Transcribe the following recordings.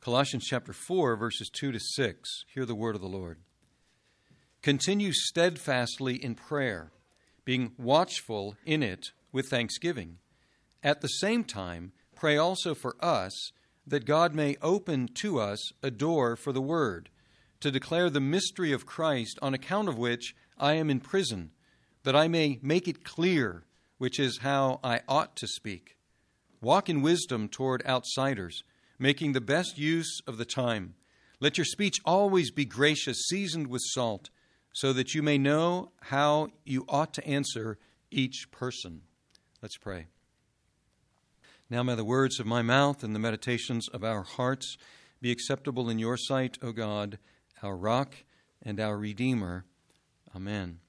Colossians chapter 4, verses 2 to 6. Hear the word of the Lord. Continue steadfastly in prayer, being watchful in it with thanksgiving. At the same time, pray also for us that God may open to us a door for the word, to declare the mystery of Christ, on account of which I am in prison, that I may make it clear, which is how I ought to speak. Walk in wisdom toward outsiders making the best use of the time. Let your speech always be gracious, seasoned with salt, so that you may know how you ought to answer each person. Let's pray. Now may the words of my mouth and the meditations of our hearts be acceptable in your sight, O God, our rock and our Redeemer. Amen.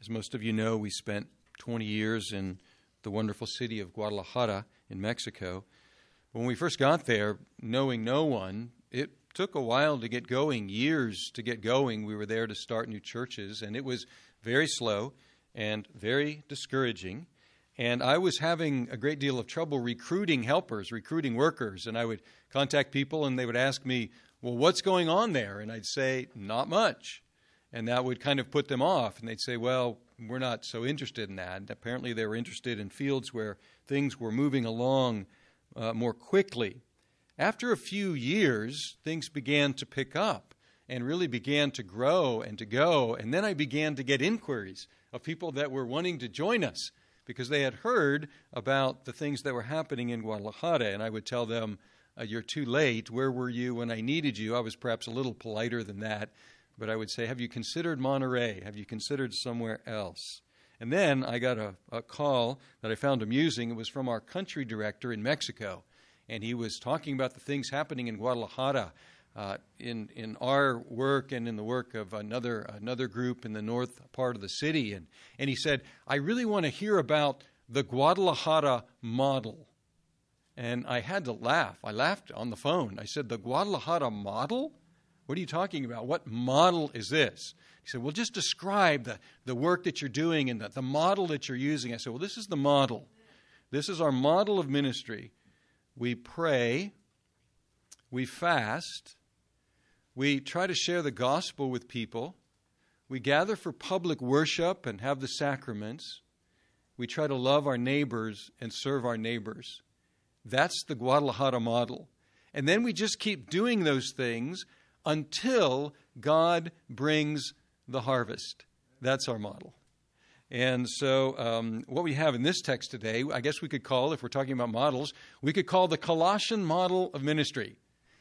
As most of you know, we spent 20 years in the wonderful city of Guadalajara in Mexico. When we first got there, knowing no one, it took a while to get going, years to get going. We were there to start new churches, and it was very slow and very discouraging. And I was having a great deal of trouble recruiting helpers, recruiting workers. And I would contact people, and they would ask me, Well, what's going on there? And I'd say, Not much. And that would kind of put them off. And they'd say, Well, we're not so interested in that. And apparently, they were interested in fields where things were moving along uh, more quickly. After a few years, things began to pick up and really began to grow and to go. And then I began to get inquiries of people that were wanting to join us because they had heard about the things that were happening in Guadalajara. And I would tell them, uh, You're too late. Where were you when I needed you? I was perhaps a little politer than that. But I would say, Have you considered Monterrey? Have you considered somewhere else? And then I got a, a call that I found amusing. It was from our country director in Mexico. And he was talking about the things happening in Guadalajara. Uh, in in our work and in the work of another another group in the north part of the city, and and he said, I really want to hear about the Guadalajara model. And I had to laugh. I laughed on the phone. I said, The Guadalajara model? What are you talking about? What model is this? He said, Well, just describe the, the work that you're doing and the, the model that you're using. I said, Well, this is the model. This is our model of ministry. We pray, we fast, we try to share the gospel with people, we gather for public worship and have the sacraments, we try to love our neighbors and serve our neighbors. That's the Guadalajara model. And then we just keep doing those things until God brings the harvest. That's our model. And so, um, what we have in this text today, I guess we could call, if we're talking about models, we could call the Colossian model of ministry.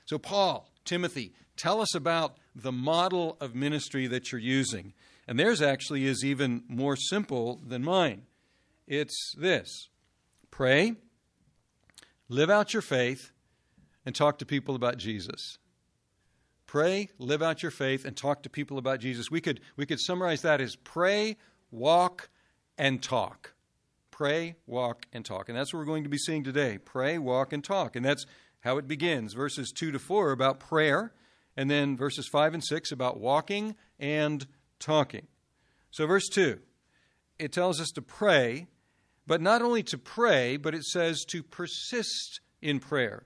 So, Paul, Timothy, tell us about the model of ministry that you're using. And theirs actually is even more simple than mine. It's this pray, live out your faith, and talk to people about Jesus. Pray, live out your faith, and talk to people about Jesus. We could, we could summarize that as pray, walk, and talk. Pray, walk, and talk. And that's what we're going to be seeing today. Pray, walk, and talk. And that's how it begins. Verses 2 to 4 about prayer, and then verses 5 and 6 about walking and talking. So, verse 2, it tells us to pray, but not only to pray, but it says to persist in prayer.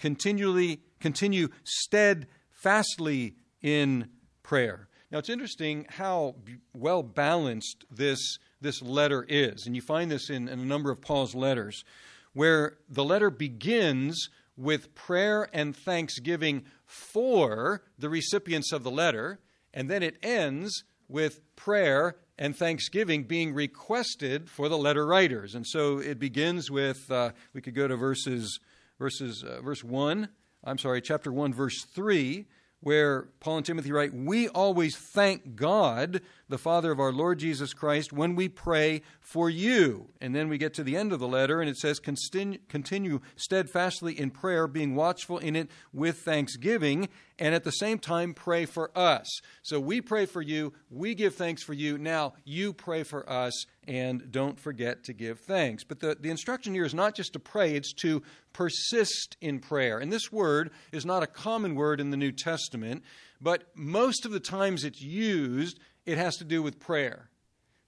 Continually, continue steadfast fastly in prayer. Now, it's interesting how well balanced this, this letter is. And you find this in, in a number of Paul's letters, where the letter begins with prayer and thanksgiving for the recipients of the letter, and then it ends with prayer and thanksgiving being requested for the letter writers. And so it begins with, uh, we could go to verses, verses, uh, verse 1 I'm sorry, chapter 1, verse 3, where Paul and Timothy write, We always thank God, the Father of our Lord Jesus Christ, when we pray for you. And then we get to the end of the letter, and it says, Continue steadfastly in prayer, being watchful in it with thanksgiving, and at the same time pray for us. So we pray for you, we give thanks for you. Now you pray for us, and don't forget to give thanks. But the, the instruction here is not just to pray, it's to persist in prayer. And this word is not a common word in the New Testament, but most of the times it's used, it has to do with prayer.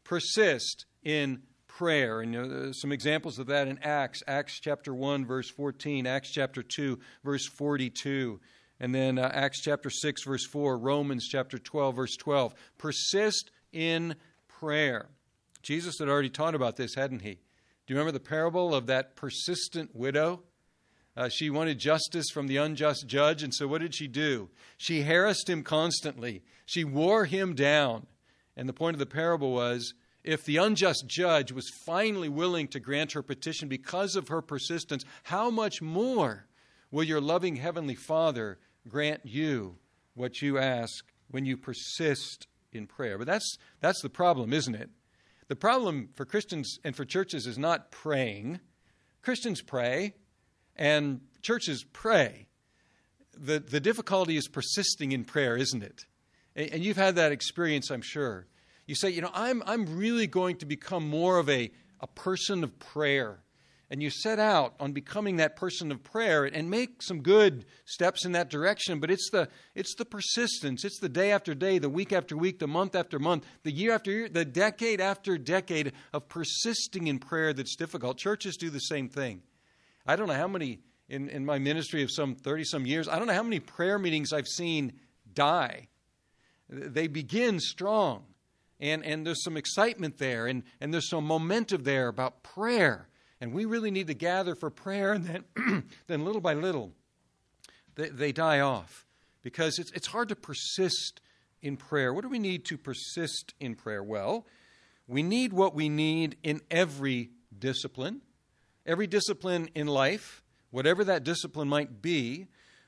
Persist in prayer. And know, some examples of that in Acts, Acts chapter 1, verse 14, Acts chapter 2, verse 42. And then uh, Acts chapter 6, verse 4, Romans chapter 12, verse 12. Persist in prayer. Jesus had already taught about this, hadn't he? Do you remember the parable of that persistent widow? Uh, she wanted justice from the unjust judge, and so what did she do? She harassed him constantly. She wore him down. And the point of the parable was if the unjust judge was finally willing to grant her petition because of her persistence, how much more will your loving Heavenly Father grant you what you ask when you persist in prayer? But that's, that's the problem, isn't it? The problem for Christians and for churches is not praying. Christians pray, and churches pray. The, the difficulty is persisting in prayer, isn't it? And you've had that experience, I'm sure. You say, you know, I'm, I'm really going to become more of a, a person of prayer. And you set out on becoming that person of prayer and make some good steps in that direction. But it's the, it's the persistence. It's the day after day, the week after week, the month after month, the year after year, the decade after decade of persisting in prayer that's difficult. Churches do the same thing. I don't know how many, in, in my ministry of some 30 some years, I don't know how many prayer meetings I've seen die. They begin strong, and, and there's some excitement there, and, and there's some momentum there about prayer. And we really need to gather for prayer, and then, then little by little, they, they die off because it's, it's hard to persist in prayer. What do we need to persist in prayer? Well, we need what we need in every discipline. Every discipline in life, whatever that discipline might be,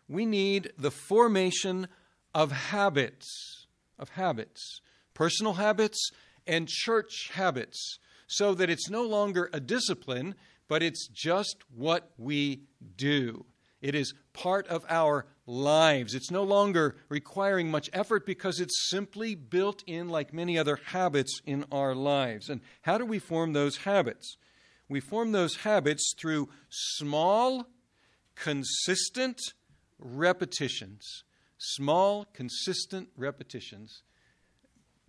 we need the formation of habits, of habits, personal habits and church habits, so that it's no longer a discipline, but it's just what we do. It is part of our lives. It's no longer requiring much effort because it's simply built in like many other habits in our lives. And how do we form those habits? We form those habits through small, consistent repetitions. Small, consistent repetitions.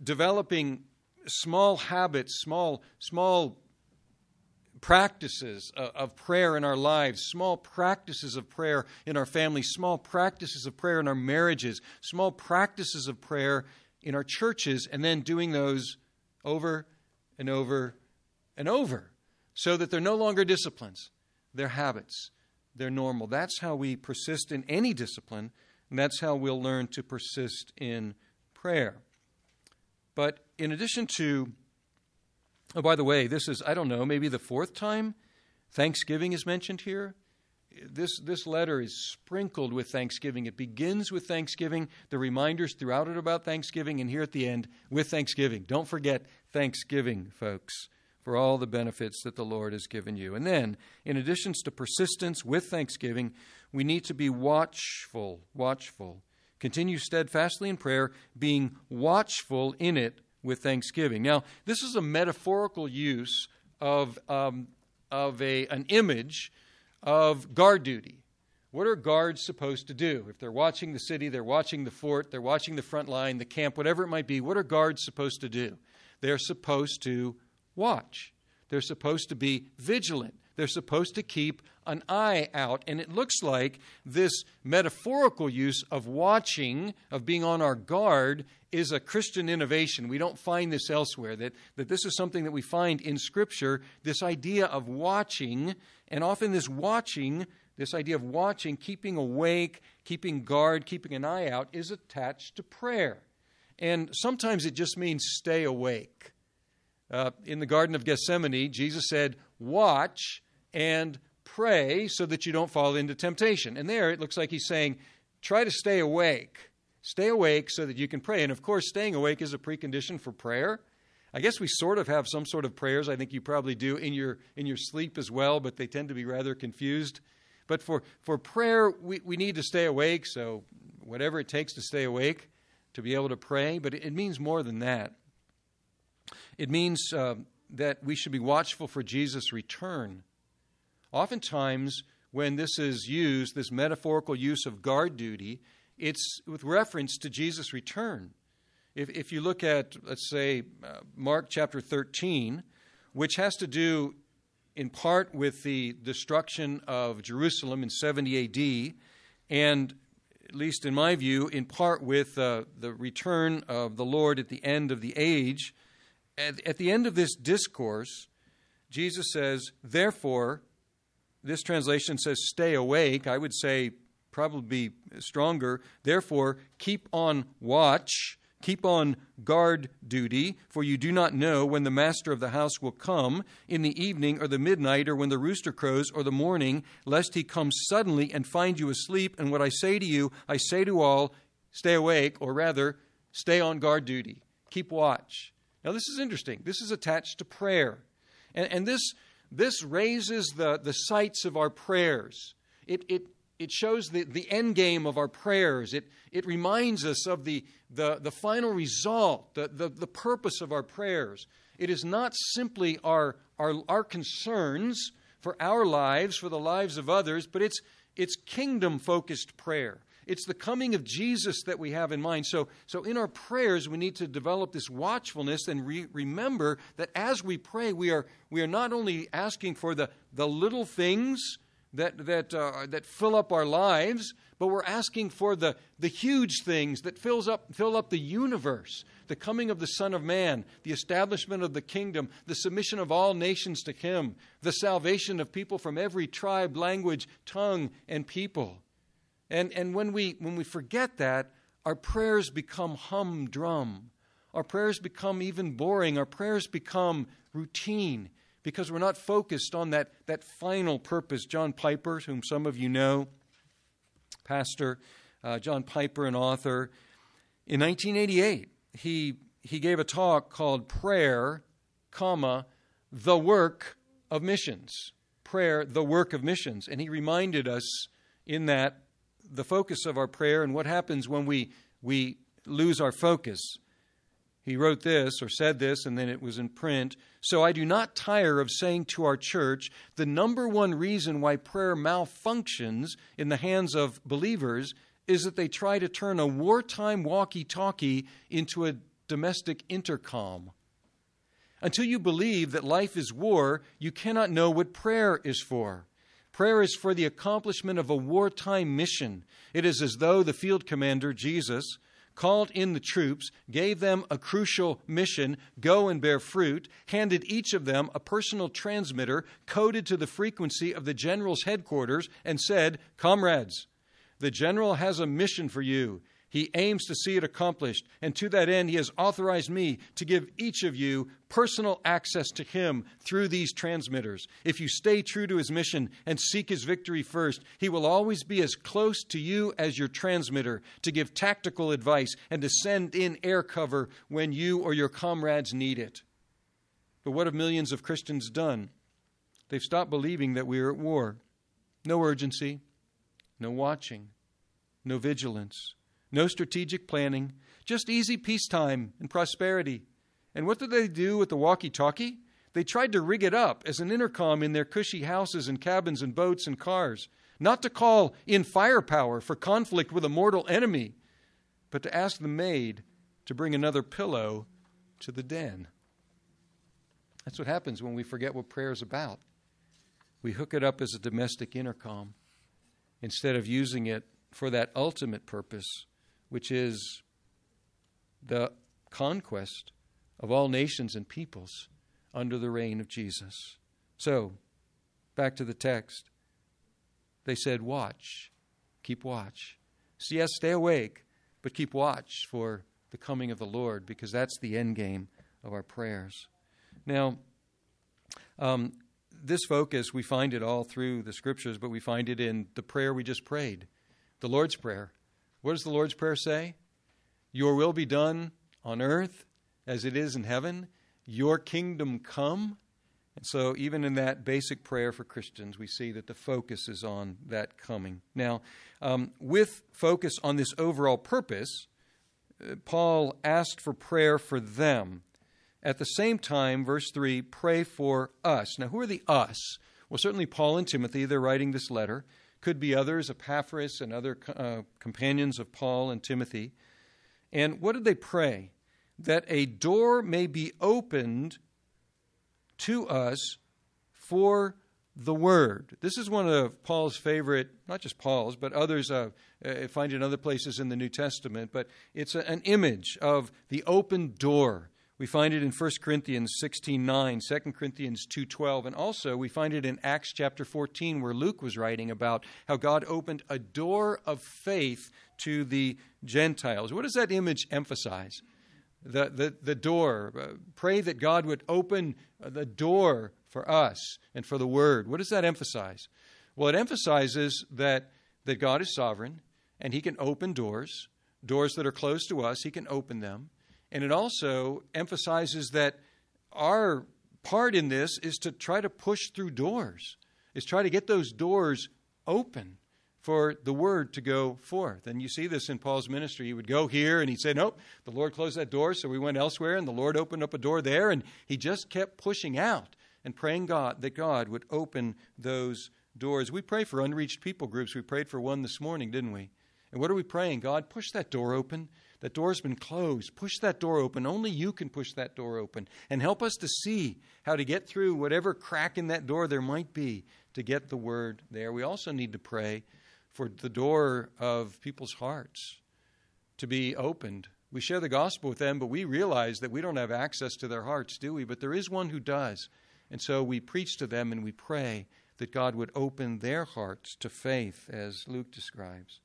Developing small habits, small, small practices of prayer in our lives, small practices of prayer in our families, small practices of prayer in our marriages, small practices of prayer in our churches, and then doing those over and over and over so that they're no longer disciplines, they're habits, they're normal. That's how we persist in any discipline, and that's how we'll learn to persist in prayer. But in addition to, oh, by the way, this is, I don't know, maybe the fourth time Thanksgiving is mentioned here. This, this letter is sprinkled with Thanksgiving. It begins with Thanksgiving, the reminders throughout it about Thanksgiving, and here at the end with Thanksgiving. Don't forget Thanksgiving, folks for all the benefits that the Lord has given you. And then, in addition to persistence with thanksgiving, we need to be watchful, watchful. Continue steadfastly in prayer, being watchful in it with thanksgiving. Now, this is a metaphorical use of, um, of a, an image of guard duty. What are guards supposed to do? If they're watching the city, they're watching the fort, they're watching the front line, the camp, whatever it might be, what are guards supposed to do? They're supposed to watch. They're supposed to be vigilant. They're supposed to keep an eye out. And it looks like this metaphorical use of watching, of being on our guard, is a Christian innovation. We don't find this elsewhere, that, that this is something that we find in Scripture, this idea of watching. And often this watching, this idea of watching, keeping awake, keeping guard, keeping an eye out, is attached to prayer. And sometimes it just means stay awake. Uh, in the Garden of Gethsemane, Jesus said, Watch and pray so that you don't fall into temptation. And there it looks like he's saying, Try to stay awake. Stay awake so that you can pray. And of course, staying awake is a precondition for prayer. I guess we sort of have some sort of prayers. I think you probably do in your in your sleep as well, but they tend to be rather confused. But for, for prayer, we, we need to stay awake, so whatever it takes to stay awake to be able to pray, but it, it means more than that. It means uh, that we should be watchful for Jesus' return. Oftentimes, when this is used, this metaphorical use of guard duty, it's with reference to Jesus' return. If, if you look at, let's say, uh, Mark chapter 13, which has to do in part with the destruction of Jerusalem in 70 AD, and at least in my view, in part with uh, the return of the Lord at the end of the age. At, at the end of this discourse, Jesus says, Therefore, this translation says, stay awake. I would say, probably stronger. Therefore, keep on watch Keep on guard duty, for you do not know when the master of the house will come, in the evening or the midnight, or when the rooster crows, or the morning, lest he come suddenly and find you asleep. And what I say to you, I say to all, stay awake, or rather, stay on guard duty. Keep watch. Now, this is interesting. This is attached to prayer. And, and this, this raises the, the sights of our prayers. It, it, it shows the, the end game of our prayers. It, it reminds us of the, the, the final result, the, the, the purpose of our prayers. It is not simply our, our, our concerns for our lives, for the lives of others, but it's, it's kingdom focused prayer. It's the coming of Jesus that we have in mind. So, so in our prayers, we need to develop this watchfulness and re- remember that as we pray, we are, we are not only asking for the, the little things that, that, uh, that fill up our lives, but we're asking for the, the huge things that fills up, fill up the universe the coming of the Son of Man, the establishment of the kingdom, the submission of all nations to Him, the salvation of people from every tribe, language, tongue, and people. And, and when, we, when we forget that, our prayers become humdrum. Our prayers become even boring. Our prayers become routine because we're not focused on that, that final purpose. John Piper, whom some of you know, pastor, uh, John Piper, an author, in 1988, he, he gave a talk called Prayer, comma, the Work of Missions. Prayer, the Work of Missions. And he reminded us in that the focus of our prayer and what happens when we, we lose our focus. He wrote this or said this, and then it was in print. So I do not tire of saying to our church the number one reason why prayer malfunctions in the hands of believers is that they try to turn a wartime walkie talkie into a domestic intercom. Until you believe that life is war, you cannot know what prayer is for. Prayer is for the accomplishment of a wartime mission. It is as though the field commander, Jesus, called in the troops, gave them a crucial mission go and bear fruit, handed each of them a personal transmitter coded to the frequency of the general's headquarters, and said, Comrades, the general has a mission for you. He aims to see it accomplished, and to that end, He has authorized me to give each of you personal access to Him through these transmitters. If you stay true to His mission and seek His victory first, He will always be as close to you as your transmitter to give tactical advice and to send in air cover when you or your comrades need it. But what have millions of Christians done? They've stopped believing that we are at war. No urgency, no watching, no vigilance no strategic planning, just easy peacetime and prosperity. And what did they do with the walkie talkie? They tried to rig it up as an intercom in their cushy houses and cabins and boats and cars, not to call in firepower for conflict with a mortal enemy, but to ask the maid to bring another pillow to the den. That's what happens when we forget what prayer is about. We hook it up as a domestic intercom instead of using it for that ultimate purpose which is the conquest of all nations and peoples under the reign of Jesus. So, back to the text. They said, Watch, keep watch. So, yes, stay awake, but keep watch for the coming of the Lord, because that's the end game of our prayers. Now, um, this focus, we find it all through the scriptures, but we find it in the prayer we just prayed, the Lord's Prayer. What does the Lord's Prayer say? Your will be done on earth as it is in heaven. Your kingdom come. And so, even in that basic prayer for Christians, we see that the focus is on that coming. Now, um, with focus on this overall purpose, uh, Paul asked for prayer for them. At the same time, verse 3, pray for us. Now, who are the us? Well, certainly Paul and Timothy, they're writing this letter. Could be others, Epaphras and other uh, companions of Paul and Timothy. And what did they pray? That a door may be opened to us for the Word. This is one of Paul's favorite, not just Paul's, but others uh, uh, find in other places in the New Testament, but it's a, an image of the open door. We find it in 1 Corinthians 16:9, 2 Corinthians 2:12, and also we find it in Acts chapter 14 where Luke was writing about how God opened a door of faith to the Gentiles. What does that image emphasize? The, the, the door. Uh, pray that God would open the door for us and for the Word. What does that emphasize? Well, it emphasizes that, that God is sovereign and He can open doors, doors that are closed to us, He can open them. And it also emphasizes that our part in this is to try to push through doors, is try to get those doors open for the word to go forth. And you see this in Paul's ministry. He would go here and he'd say, Nope, the Lord closed that door, so we went elsewhere, and the Lord opened up a door there, and he just kept pushing out and praying God that God would open those doors. We pray for unreached people groups. We prayed for one this morning, didn't we? And what are we praying? God, push that door open. That door's been closed. Push that door open. Only you can push that door open. And help us to see how to get through whatever crack in that door there might be to get the word there. We also need to pray for the door of people's hearts to be opened. We share the gospel with them, but we realize that we don't have access to their hearts, do we? But there is one who does. And so we preach to them and we pray that God would open their hearts to faith, as Luke describes.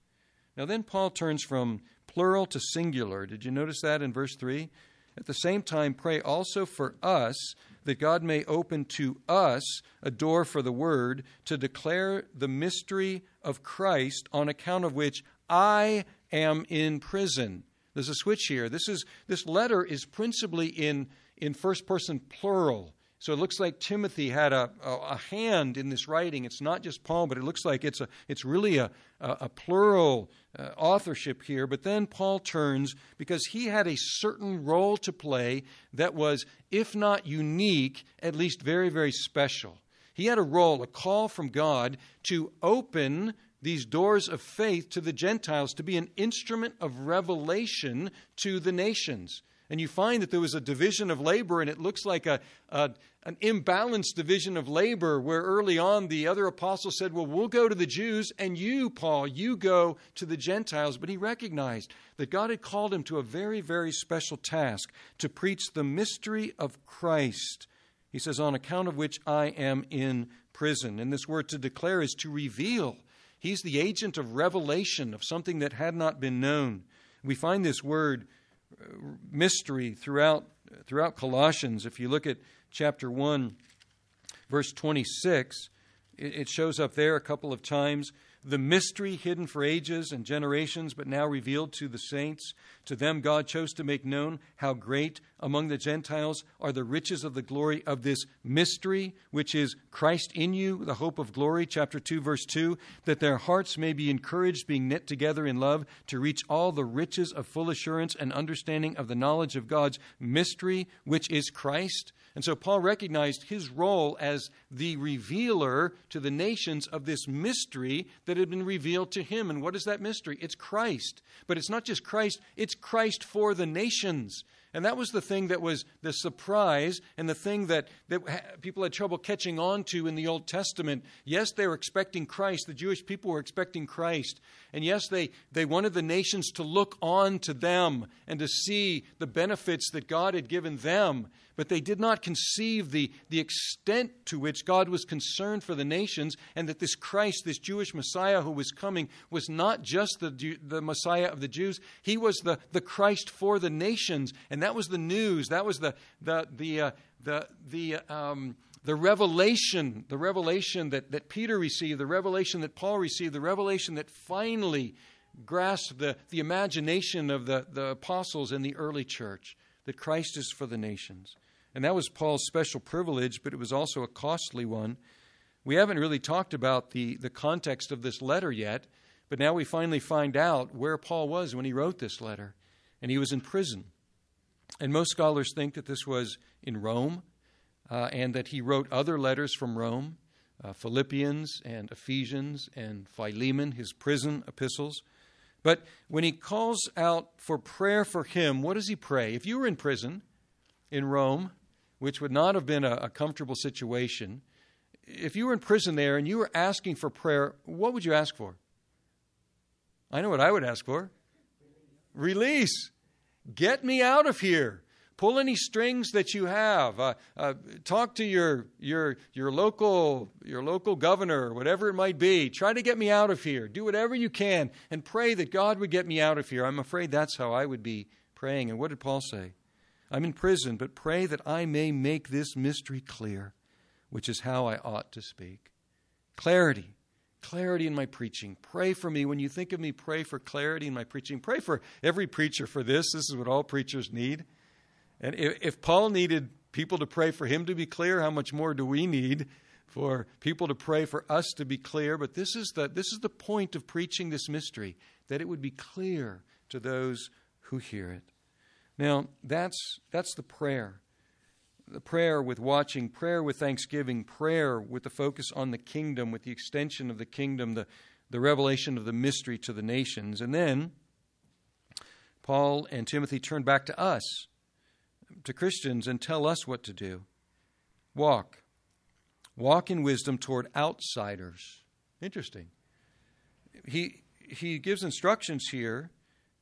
Now, then Paul turns from plural to singular. Did you notice that in verse 3? At the same time, pray also for us that God may open to us a door for the word to declare the mystery of Christ, on account of which I am in prison. There's a switch here. This is this letter is principally in in first person plural. So it looks like Timothy had a, a, a, hand in this writing. It's not just Paul, but it looks like it's, a, it's really a, a, plural uh, authorship here. But then Paul turns because he had a certain role to play that was, if not unique, at least very, very special. He had a role, a call from God to open these doors of faith to the Gentiles, to be an instrument of revelation to the nations and you find that there was a division of labor, and it looks like a, a, an imbalanced division of labor, where early on the other apostles said, Well, we'll go to the Jews, and you, Paul, you go to the Gentiles. But he recognized that God had called him to a very, very special task to preach the mystery of Christ. He says, On account of which I am in prison. And this word to declare is to reveal. He's the agent of revelation of something that had not been known. We find this word mystery throughout throughout Colossians. If you look at chapter 1 verse 26, it shows up there a couple of times the mystery hidden for ages and generations, but now revealed to the saints. To them, God chose to make known how great among the Gentiles are the riches of the glory of this mystery, which is Christ in you, the hope of glory. Chapter 2, verse 2 that their hearts may be encouraged, being knit together in love, to reach all the riches of full assurance and understanding of the knowledge of God's mystery, which is Christ and so Paul recognized his role as the revealer to the nations of this mystery that had been revealed to him. And what is that mystery? It's Christ. But it's not just Christ, it's Christ for the nations. And that was the thing that was the surprise and the thing that, that people had trouble catching on to in the Old Testament. Yes, they were expecting Christ. The Jewish people were expecting Christ. And yes, they, they wanted the nations to look on to them and to see the benefits that God had given them but they did not conceive the, the extent to which God was concerned for the nations, and that this Christ, this Jewish Messiah who was coming, was not just the, the Messiah of the Jews, he was the, the Christ for the nations. And that was the news, that was the, the, the, uh, the, the, um, the revelation, the revelation that, that Peter received, the revelation that Paul received, the revelation that finally grasped the, the imagination of the, the apostles in the early church that Christ is for the nations. And that was Paul's special privilege, but it was also a costly one. We haven't really talked about the, the context of this letter yet, but now we finally find out where Paul was when he wrote this letter. And he was in prison. And most scholars think that this was in Rome uh, and that he wrote other letters from Rome uh, Philippians and Ephesians and Philemon, his prison epistles. But when he calls out for prayer for him, what does he pray? If you were in prison in Rome, which would not have been a, a comfortable situation, if you were in prison there and you were asking for prayer, what would you ask for? I know what I would ask for release. Get me out of here. Pull any strings that you have. Uh, uh, talk to your, your, your, local, your local governor, whatever it might be. Try to get me out of here. Do whatever you can and pray that God would get me out of here. I'm afraid that's how I would be praying. And what did Paul say? I'm in prison, but pray that I may make this mystery clear, which is how I ought to speak. Clarity clarity in my preaching. Pray for me. When you think of me, pray for clarity in my preaching. Pray for every preacher for this. This is what all preachers need. And if, Paul needed people to pray for him to be clear, how much more do we need for people to pray for us to be clear? But this is the, this is the point of preaching this mystery, that it would be clear to those who hear it. Now, that's, that's the prayer. The prayer with watching, prayer with thanksgiving, prayer with the focus on the kingdom, with the extension of the kingdom, the, the revelation of the mystery to the nations. And then Paul and Timothy turn back to us to Christians and tell us what to do. Walk. Walk in wisdom toward outsiders. Interesting. He, he gives instructions here.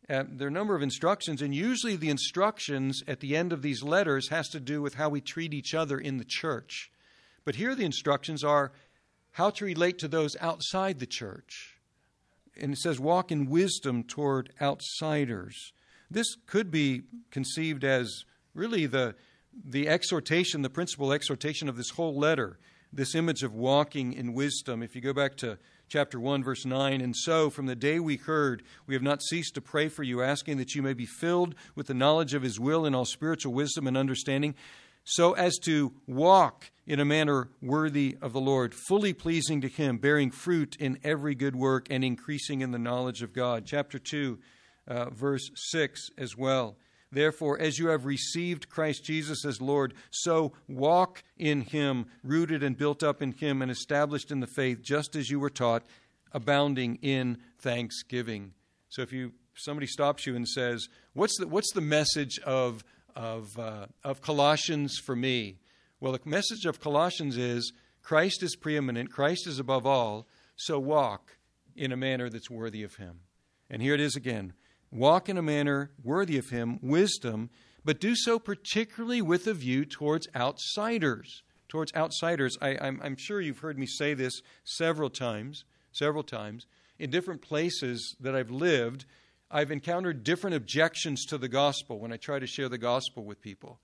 Uh, there are a number of instructions, and usually the instructions at the end of these letters has to do with how we treat each other in the church. But here the instructions are how to relate to those outside the church. And it says, walk in wisdom toward outsiders. This could be conceived as really the, the exhortation, the principal exhortation of this whole letter, this image of walking in wisdom. If you go back to chapter 1, verse 9, and so from the day we heard, we have not ceased to pray for you, asking that you may be filled with the knowledge of his will in all spiritual wisdom and understanding, so as to walk in a manner worthy of the Lord, fully pleasing to him, bearing fruit in every good work and increasing in the knowledge of God. Chapter 2, uh, verse 6 as well. Therefore, as you have received Christ Jesus as Lord, so walk in him, rooted and built up in him, and established in the faith, just as you were taught, abounding in thanksgiving. So if you somebody stops you and says, What's the, what's the message of, of, uh, of Colossians for me? Well, the message of Colossians is Christ is preeminent, Christ is above all, so walk in a manner that's worthy of him. And here it is again walk in a manner worthy of him, wisdom, but do so particularly with a view towards outsiders. Towards outsiders. I, am I'm sure you've heard me say this several times, several times. In different places that I've lived, I've encountered different objections to the gospel when I try to share the gospel with people.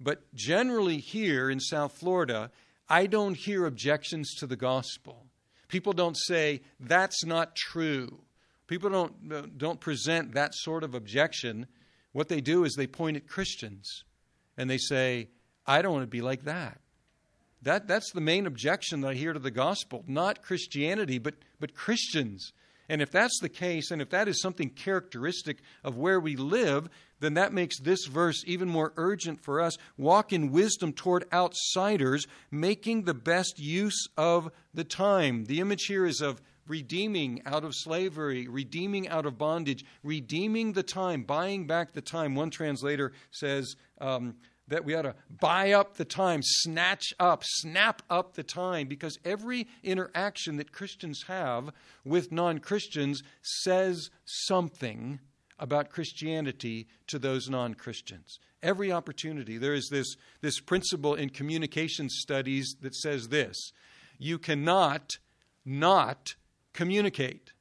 But generally, here in South Florida, I don't hear objections to the gospel. People don't say, that's not true. People don't, don't present that sort of objection. What they do is they point at Christians and they say, I don't want to be like that. That, that's the main objection that I hear to the gospel. Not Christianity, but, but Christians. And if that's the case, and if that is something characteristic of where we live, then that makes this verse even more urgent for us. Walk in wisdom toward outsiders, making the best use of the time. The image here is of redeeming out of slavery, redeeming out of bondage, redeeming the time, buying back the time. One translator says um, that we ought to buy up the time, snatch up, snap up the time, because every interaction that Christians have with non Christians says something about Christianity to those non Christians. Every opportunity. There is this, this principle in communication studies that says this you cannot not communicate.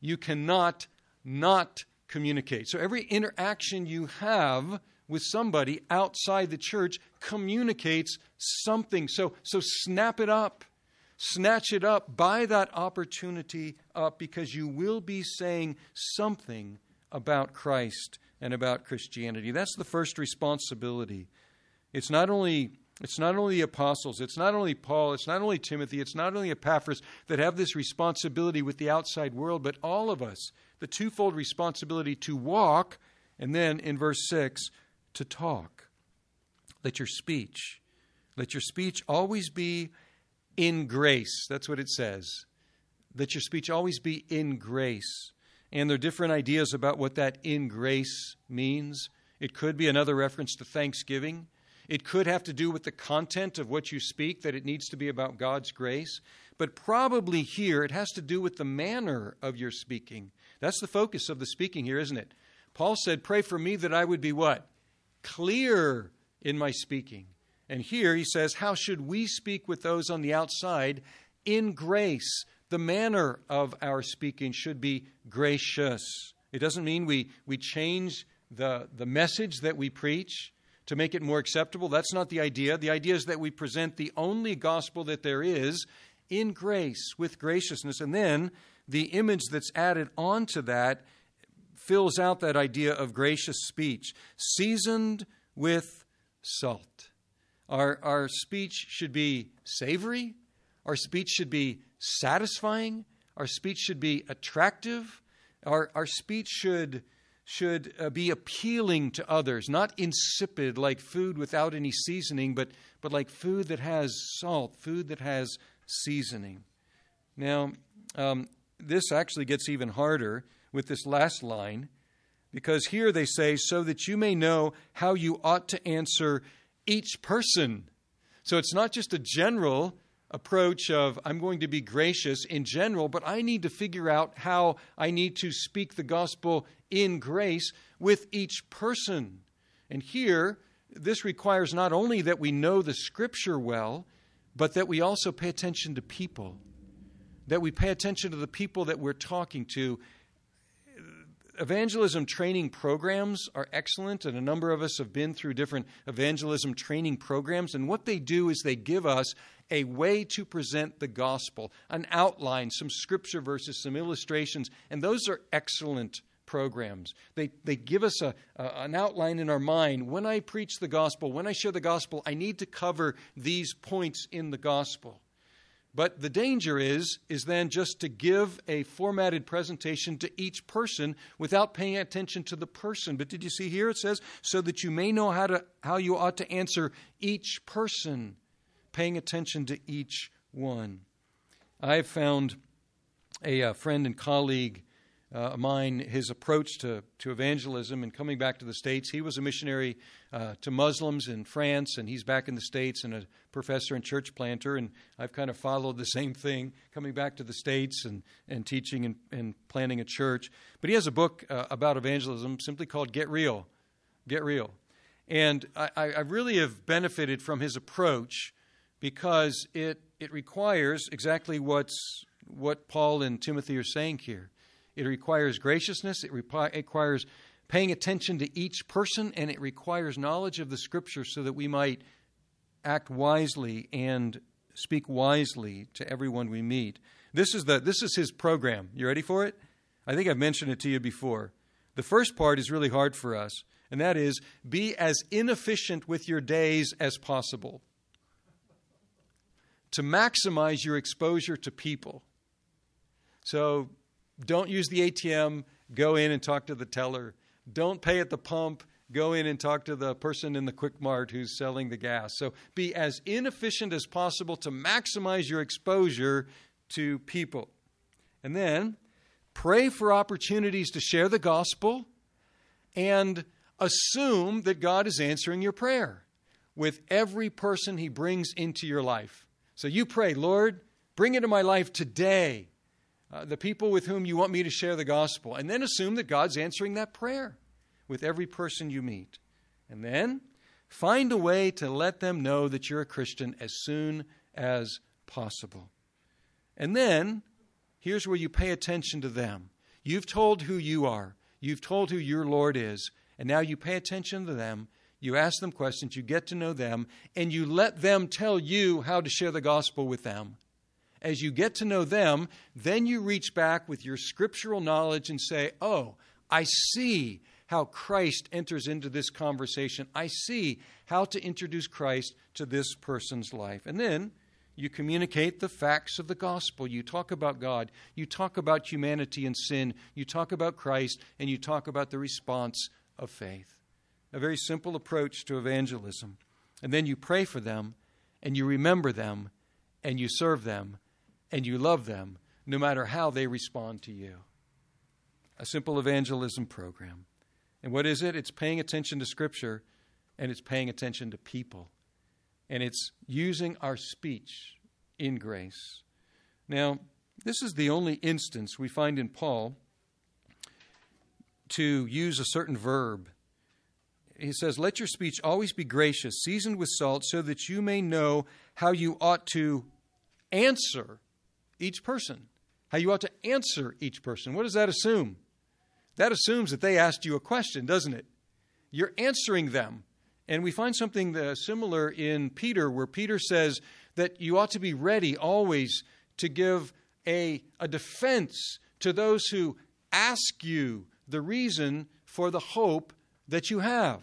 You cannot not communicate. So every interaction you have with somebody outside the church communicates something. So, so snap it up. Snatch it up. Buy that opportunity up because you will be saying something about Christ and about Christianity. That's the first responsibility. It's not only it's not only the apostles, it's not only Paul, it's not only Timothy, it's not only Epaphras that have this responsibility with the outside world, but all of us. The twofold responsibility to walk, and then in verse 6, to talk. Let your speech, let your speech always be in grace. That's what it says. Let your speech always be in grace. And there are different ideas about what that in grace means. It could be another reference to thanksgiving. It could have to do with the content of what you speak, that it needs to be about God's grace. But probably here it has to do with the manner of your speaking. That's the focus of the speaking here, isn't it? Paul said, Pray for me that I would be what? Clear in my speaking. And here he says, How should we speak with those on the outside in grace? The manner of our speaking should be gracious. It doesn't mean we, we change the, the message that we preach to make it more acceptable. That's not the idea. The idea is that we present the only gospel that there is in grace with graciousness. And then the image that's added onto that fills out that idea of gracious speech, seasoned with salt. Our, our speech should be savory, our speech should be satisfying, our speech should be attractive, our, our speech should, should uh, be appealing to others, not insipid like food without any seasoning, but, but like food that has salt, food that has seasoning. Now, um, this actually gets even harder with this last line because here they say, so that you may know how you ought to answer each person. So it's not just a general approach of I'm going to be gracious in general, but I need to figure out how I need to speak the gospel in grace with each person. And here, this requires not only that we know the scripture well, but that we also pay attention to people, that we pay attention to the people that we're talking to. Evangelism training programs are excellent, and a number of us have been through different evangelism training programs. And what they do is they give us a way to present the gospel, an outline, some scripture verses, some illustrations, and those are excellent programs. They, they give us a, a, an outline in our mind. When I preach the gospel, when I share the gospel, I need to cover these points in the gospel. But the danger is, is then just to give a formatted presentation to each person without paying attention to the person. But did you see here? It says, so that you may know how, to, how you ought to answer each person, paying attention to each one. I found a, a friend and colleague uh, mine his approach to, to evangelism and coming back to the States. He was a missionary uh, to Muslims in France, and he's back in the States and a professor and church planter. And I've kind of followed the same thing, coming back to the States and, and teaching and, and planning a church. But he has a book uh, about evangelism simply called Get Real. Get Real. And I, I really have benefited from his approach because it, it requires exactly what's, what Paul and Timothy are saying here it requires graciousness, it requires paying attention to each person, and it requires knowledge of the Scripture so that we might act wisely and speak wisely to everyone we meet. This is, the, this is his program. You ready for it? I think I've mentioned it to you before. The first part is really hard for us, and that is be as inefficient with your days as possible to maximize your exposure to people. So don't use the ATM, go in and talk to the teller. Don't pay at the pump, go in and talk to the person in the quick mart who's selling the gas. So be as inefficient as possible to maximize your exposure to people. And then pray for opportunities to share the gospel and assume that God is answering your prayer with every person he brings into your life. So you pray, Lord, bring into my life today uh, the people with whom you want me to share the gospel, and then assume that God's answering that prayer with every person you meet. And then find a way to let them know that you're a Christian as soon as possible. And then here's where you pay attention to them. You've told who you are, you've told who your Lord is, and now you pay attention to them. You ask them questions, you get to know them, and you let them tell you how to share the gospel with them as you get to know them, then you reach back with your scriptural knowledge and say, Oh, I see how Christ enters into this conversation. I see how to introduce Christ to this person's life. And then you communicate the facts of the gospel. You talk about God. You talk about humanity and sin. You talk about Christ. And you talk about the response of faith. A very simple approach to evangelism. And then you pray for them, and you remember them, and you serve them and you love them no matter how they respond to you. A simple evangelism program. And what is it? It's paying attention to Scripture and it's paying attention to people, and it's using our speech in grace. Now, this is the only instance we find in Paul to use a certain verb. He says, Let your speech always be gracious, seasoned with salt, so that you may know how you ought to answer each person. How you ought to answer each person. What does that assume? That assumes that they asked you a question, doesn't it? You're answering them. And we find something similar in Peter, where Peter says that you ought to be ready always to give a, a defense to those who ask you the reason for the hope that you have.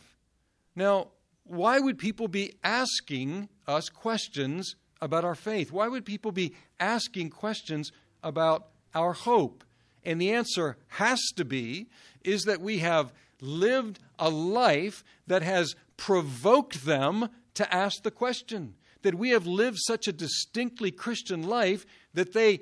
Now, why would people be asking us questions about our faith? Why would people be asking questions about our hope? And the answer has to be is that we have lived a life that has provoked them to ask the question. That we have lived such a distinctly Christian life that they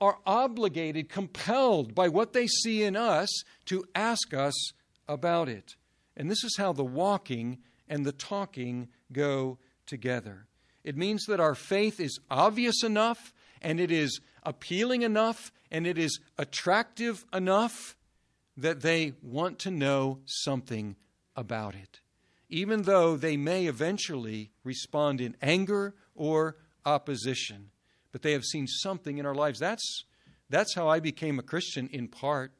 are obligated, compelled by what they see in us to ask us about it. And this is how the walking and the talking go together. It means that our faith is obvious enough and it is appealing enough and it is attractive enough that they want to know something about it, even though they may eventually respond in anger or opposition. But they have seen something in our lives. That's, that's how I became a Christian in part.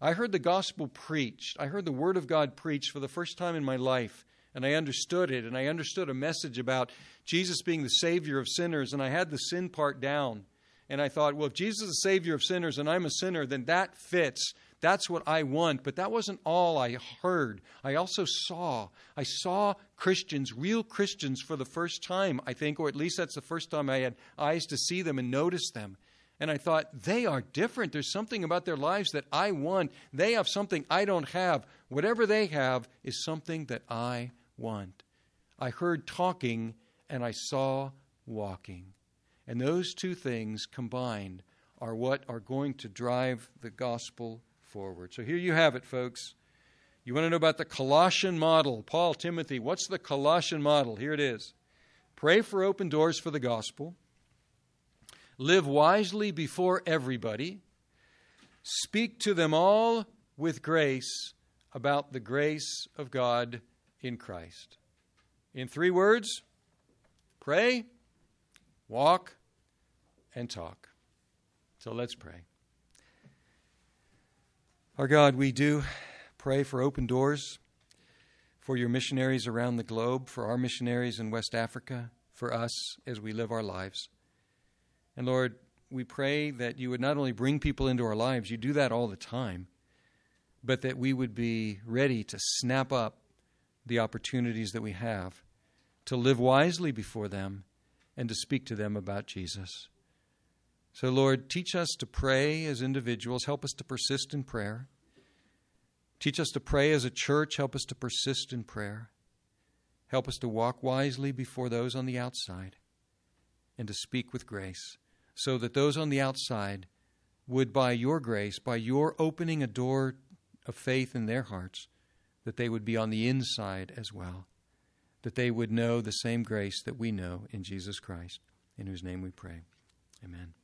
I heard the gospel preached, I heard the word of God preached for the first time in my life and I understood it, and I understood a message about Jesus being the Savior of sinners, and I had the sin part down. And I thought, well, if Jesus is the Savior of sinners and I'm a sinner, then that fits. That's what I want. But that wasn't all I heard. I also saw. I saw Christians, real Christians, for the first time, I think, or at least that's the first time I had eyes to see them and notice them. And I thought, they are different. There's something about their lives that I want. They have something I don't have. Whatever they have is something that I want. I heard talking and I saw walking. And those two things combined are what are going to drive the gospel forward. So here you have it, folks. You want to know about the Colossian model? Paul, Timothy, what's the Colossian model? Here it is. Pray for open doors for the gospel. Live wisely before everybody. Speak to them all with grace about the grace of God in Christ. In three words pray, walk, and talk. So let's pray. Our God, we do pray for open doors for your missionaries around the globe, for our missionaries in West Africa, for us as we live our lives. And Lord, we pray that you would not only bring people into our lives, you do that all the time, but that we would be ready to snap up the opportunities that we have to live wisely before them and to speak to them about Jesus. So, Lord, teach us to pray as individuals. Help us to persist in prayer. Teach us to pray as a church. Help us to persist in prayer. Help us to walk wisely before those on the outside and to speak with grace so that those on the outside would, by your grace, by your opening a door of faith in their hearts, that they would be on the inside as well, that they would know the same grace that we know in Jesus Christ, in whose name we pray. Amen.